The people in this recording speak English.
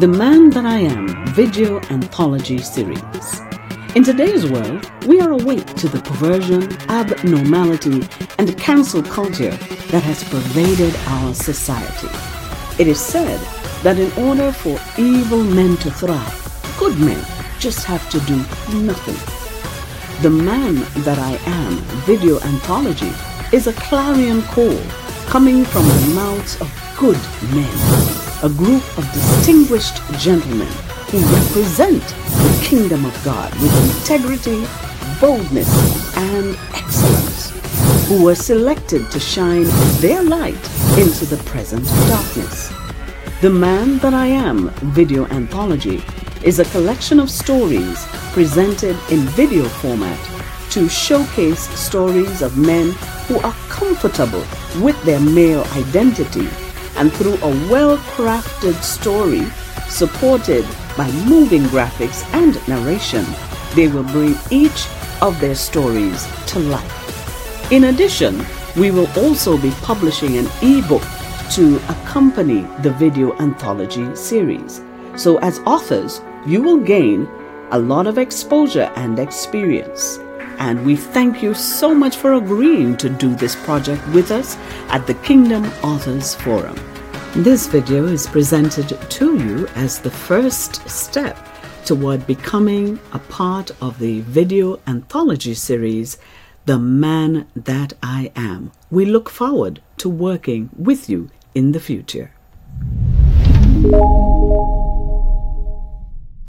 The Man That I Am video anthology series. In today's world, we are awake to the perversion, abnormality, and cancel culture that has pervaded our society. It is said that in order for evil men to thrive, good men just have to do nothing. The Man That I Am video anthology is a clarion call coming from the mouths of good men, a group of distinguished gentlemen who represent the kingdom of God with integrity, boldness, and excellence, who were selected to shine their light into the present darkness. The Man That I Am video anthology is a collection of stories presented in video format to showcase stories of men who are comfortable with their male identity and through a well-crafted story supported by moving graphics and narration, they will bring each of their stories to life. In addition, we will also be publishing an ebook to accompany the video anthology series. So as authors, you will gain a lot of exposure and experience. And we thank you so much for agreeing to do this project with us at the Kingdom Authors Forum. This video is presented to you as the first step toward becoming a part of the video anthology series, The Man That I Am. We look forward to working with you in the future.